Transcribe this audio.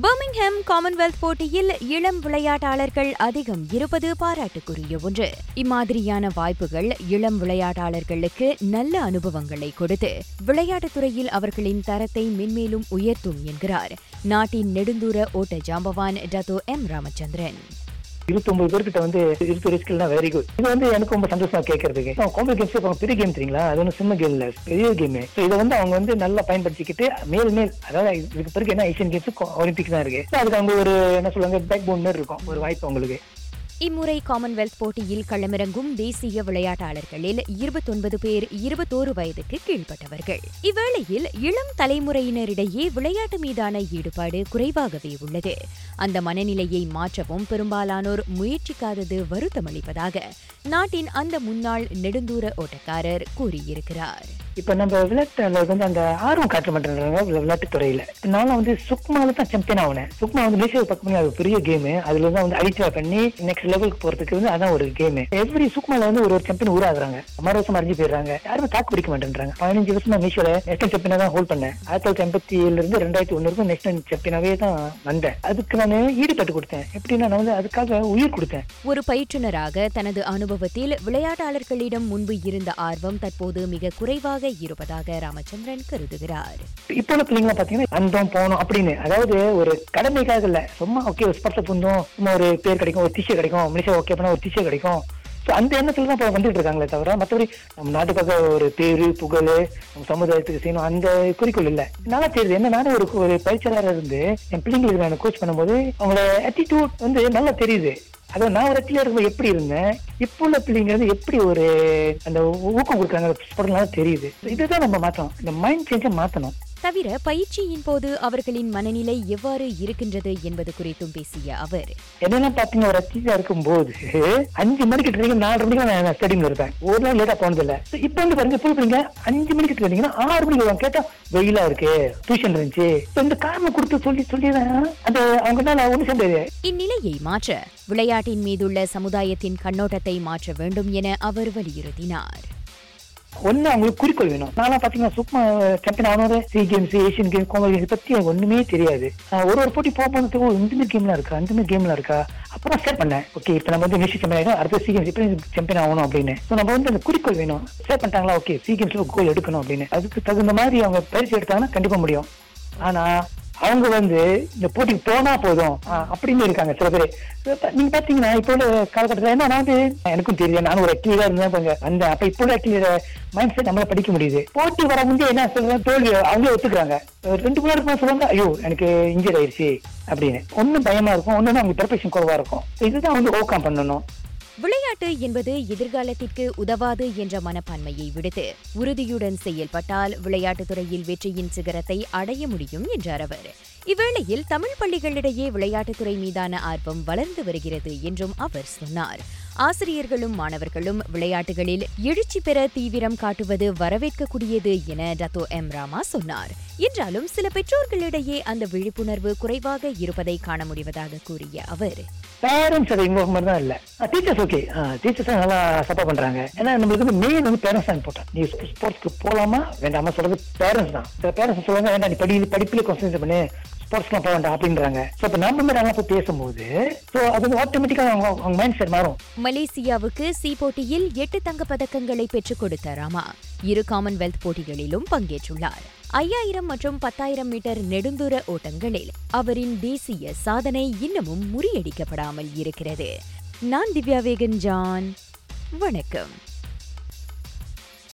Birmingham Commonwealth போட்டியில் இளம் விளையாட்டாளர்கள் அதிகம் இருப்பது பாராட்டுக்குரிய ஒன்று. இம்மாதிரியான வாய்ப்புகள் இளம் விளையாட்டாளர்களுக்கு நல்ல அனுபவங்களை கொடுத்து விளையாட்டுத் துறையில் அவர்களின் தரத்தை மென்மேலும் உயர்த்தும் என்கிறார். நாட்டின் நெடுந்தூர ஓட்ட ஜாம்பவான் டத்தோ எம் ராமச்சந்திரன். இருபத்தொன்பது பேர்கிட்ட வந்து இருபத்தொரு ஸ்கில் வெரி குட் இது வந்து எனக்கு ரொம்ப சந்தோஷமா கேட்கறதுக்கு காம்பல் கேம்ஸ் இப்போ பெரிய கேம் தெரியுங்களா? அது ஒன்றும் சின்ன கேம் இல்ல. பெரிய கேம் ஸோ இதை வந்து அவங்க வந்து நல்லா பயன்படுத்திக்கிட்டு மேல் மேல் அதாவது இதுக்கு பிறகு என்ன ஏசியன் கேம்ஸ் ஒலிம்பிக்ஸ் தான் இருக்கு. அதுக்கு அவங்க ஒரு என்ன சொல்லுவாங்க பேக் போன் மாதிரி இருக்கும். ஒரு வாய்ப்பு அவங்களுக்கு. இம்முறை காமன்வெல்த் போட்டியில் களமிறங்கும் தேசிய விளையாட்டாளர்களில் இருபத்தொன்பது பேர் இருபத்தோரு வயதுக்கு கீழ்ப்பட்டவர்கள். இவ்வேளையில் இளம் தலைமுறையினரிடையே விளையாட்டு மீதான ஈடுபாடு குறைவாகவே உள்ளது. அந்த மனநிலையை மாற்றவும் பெரும்பாலானோர் முயற்சிக்காதது வருத்தமளிப்பதாக நாட்டின் அந்த முன்னாள் நெடுந்தூர ஓட்டக்காரர் கூறியிருக்கிறார். இப்ப நம்ம விளையாட்டு வந்து அந்த ஆர்வம் காட்ட மாட்டேன்றாங்க விளையாட்டு துறையில நானும் வந்து சுக்மால தான் சாம்பியன் ஆகினேன் சுக்மா வந்து நேஷனல் பக்கம் அது பெரிய கேம் அதுல தான் வந்து ஐடியா பண்ணி நெக்ஸ்ட் லெவலுக்கு போறதுக்கு வந்து அதான் ஒரு கேம் எவ்ரி சுக்மால வந்து ஒரு ஒரு சாம்பியன் உருவாகுறாங்க மறு வருஷம் அறிஞ்சு போயிடுறாங்க. யாருமே தாக்கு பிடிக்க மாட்டேன்றாங்க. பதினஞ்சு வருஷம் நான் மீஷோல நேஷனல் சாம்பியனா தான் ஹோல்ட் பண்ணேன். ஆயிரத்தி தொள்ளாயிரத்தி எண்பத்தி ஏழுல இருந்து ரெண்டாயிரத்தி ஒன்று வரைக்கும் நேஷனல் சாம்பியனாவே தான் வந்தேன். அதுக்கு நான் ஈடுபட்டு கொடுத்தேன். எப்படின்னா நான் வந்து அதுக்காக உயிர் கொடுத்தேன். ஒரு பயிற்றுனராக தனது அனுபவத்தில் விளையாட்டாளர்களிடம் முன்பு இருந்த ஆர்வம் தற்போது மிக குறைவாக இருப்பதாக ராமச்சந்திரன் கருதுகிறார். இப்போ உள்ள பிள்ளைங்க பார்த்தீங்கன்னா வந்தோம் போனோம் அப்படின்னு. அதாவது ஒரு கடமைக்காக இல்ல சும்மா ஓகே ஒரு ஸ்பர்ஷ புந்தோம். சும்மா ஒரு பேர் கிடைக்கும் ஒரு டிஷர்ட் கிடைக்கும் மனுஷன் ஓகே பண்ணா ஒரு டிஷர்ட் கிடைக்கும். ஸோ அந்த எண்ணத்துல தான் இப்போ வந்துட்டு இருக்காங்களே தவிர மற்றபடி நம்ம நாட்டுக்காக ஒரு பேரு புகழ் நம்ம சமுதாயத்துக்கு செய்யணும் அந்த குறிக்கோள் இல்லை. நல்லா தெரியுது. என்ன நானும் ஒரு ஒரு பயிற்சியாளராக இருந்து என் பிள்ளைங்களுக்கு நான் கோச் பண்ணும்போது அவங்களோட ஆட்டிடியூட் வந்து நல்லா தெரியுது. அதாவது நான் ஒரு இடத்துல இருக்கும் எப்படி இருந்தேன்? இப்போ உள்ள பிள்ளைங்க வந்து எப்படி ஒரு அந்த ஊக்கம் கொடுக்குறாங்க? ஸ்போர்ட்லாம் தெரியுது. இதுதான் நம்ம மாற்றணும் இந்த மைண்ட் சேஞ்சை மாற்றணும் தவிர பயிற்சியின் போது அவர்களின் மனநிலை எவ்வாறு இருக்கின்றது என்பது குறித்தும் பேசிய அவர். என்னென்ன பாத்தீங்க ஒரு அச்சீவா இருக்கும்போது அஞ்சு மணிக்கு ட்ரைனிங் நாலு மணிக்கு நான் ஸ்டடிங் இருப்பேன் ஒரு நாள் லேட்டா போனது இல்ல So, இப்ப வந்து பாருங்க அஞ்சு மணிக்கு ட்ரைனிங்னா ஆறு மணிக்கு வருவாங்க. கேட்டா வெயிலா இருக்கு டியூஷன் இருந்துச்சு. இந்த காரணம் கொடுத்து சொல்லி சொல்லி அந்த அவங்கனால ஒண்ணு சேர்ந்தது இந்நிலையை மாற்ற விளையாட்டின் மீதுள்ள சமுதாயத்தின் கண்ணோட்டத்தை மாற்ற வேண்டும் என அவர் வலியுறுத்தினார். ஒன்னு அவங்களுக்கு குறிக்கோள் வேணும் நான் பாத்தீங்கன்னா சும்மா சாம்பியன் ஆனது சி கேம்ஸ் ஏசியன் கேம் கோமல் கேம்ஸ் பத்தி எனக்கு ஒண்ணுமே தெரியாது ஒரு ஒரு போட்டி போகும்போது ஓ, இந்த மாதிரி கேம்லாம் இருக்கா இந்த மாதிரி கேம்லாம் இருக்கா அப்புறம் ஸ்டார்ட் பண்ணேன் ஓகே இப்போ நம்ம வந்து நேஷனல் சாம்பியன் ஆகிடும் அடுத்த சி கேம்ஸ் இப்போ சாம்பியன் ஆகணும் அப்படின்னு. ஸோ நம்ம வந்து அந்த குறிக்கோள் வேணும் ஸ்டார்ட் பண்ணிட்டாங்களா? ஓகே சி கேம்ஸ்ல கோல் எடுக்கணும் அப்படின்னு. அதுக்கு தகுந்த மாதிரி அவங்க பயிற்சி எடுத்தாங்கன்னா கண்டிப்பா முடியும். ஆனா அவங்க வந்து இந்த போட்டிக்கு போனா போதும். ஆஹ் அப்படின்னு இருக்காங்க சில பேர். நீங்க பாத்தீங்கன்னா இப்போ உள்ள காலகட்டத்தில் என்ன நான் வந்து எனக்கும் தெரியல நானும் ஒரு அக்டிவா இருந்தேன் கொஞ்சம் வந்தேன். அப்ப இப்போ உள்ள மைண்ட் செட் நம்மளால படிக்க முடியுது. போட்டி வர முந்தைய என்ன சொல்றாங்க தோல்வி அவங்களே ஒத்துக்கிறாங்க. ஒரு ரெண்டு மூணு நேரம் சொல்லுவாங்க ஐயோ எனக்கு இன்ஜரி ஆயிடுச்சு அப்படின்னு. ஒன்னும் பயமா இருக்கும். ஒன்னு அவங்க ப்ரிப்பரேஷன் குறைவா இருக்கும். இதுதான் வந்து ஓவர்கம் பண்ணணும். விளையாட்டு என்பது எதிர்காலத்திற்கு உதவாது என்ற மனப்பான்மையை விடுத்து உறுதியுடன் செயல்பட்டால் விளையாட்டுத் துறையில் வெற்றியின் சிகரத்தை அடைய முடியும் என்றார் அவர். இவ்வேளையில் தமிழ் பள்ளிகளிடையே விளையாட்டுத்துறை மீதான ஆர்வம் வளர்ந்து வருகிறது என்றும் அவர் சொன்னார். ஆசிரியர்களும் மாணவர்களும் விளையாட்டுகளில் எழுச்சி பெற தீவிரம் காட்டுவது வரவேற்கக்கூடியது என டத்தோ எம் ராமா சொன்னார். என்றாலும் சில பெற்றோர்களிடையே அந்த விழிப்புணர்வு குறைவாக இருப்பதை காண முடிவதாக கூறிய அவர். பேரண்ட்ஸ் அதை இன்வால்வ்மெண்ட் தான் இல்ல. டீச்சர்ஸ் ஓகே டீச்சர்ஸ் நல்லா சப்போர்ட் பண்றாங்க. ஏன்னா நம்மளுக்கு வந்து மெயின் வந்து பேரண்ட்ஸ் தான் இம்பார்ட்டன்ட் நீ ஸ்போர்ட்ஸ்க்கு போலாமா? வேண்டாமா? சொல்றது பேரண்ட்ஸ் தான். பேரண்ட்ஸ் சொல்லுவாங்க வேண்டாம் நீ படி படிப்பில் கான்சன்ட்ரேட் பண்ணு. ஸ்போர்ட்ஸ்லாம் போக வேண்டாம் அப்படின்றாங்க. ஸோ இப்போ நம்ம மாதிரி அவங்க பேசும்போது ஸோ அது வந்து ஆட்டோமேட்டிக்காக அவங்க அவங்க மைண்ட் செட் மாறும். மலேசியாவுக்கு சி போட்டியில் எட்டு தங்க பதக்கங்களை பெற்றுக் கொடுத்த ராமா இரு காமன்வெல்த் போட்டிகளிலும் பங்கேற்றுள்ளார். ஐயாயிரம் மற்றும் பத்தாயிரம் மீட்டர் நெடுந்தூர ஓட்டங்களில் அவரின் தேசிய சாதனை இன்னமும் முறியடிக்கப்படாமல் இருக்கிறது. நான் திவ்யா வேகன் ஜான். வணக்கம்.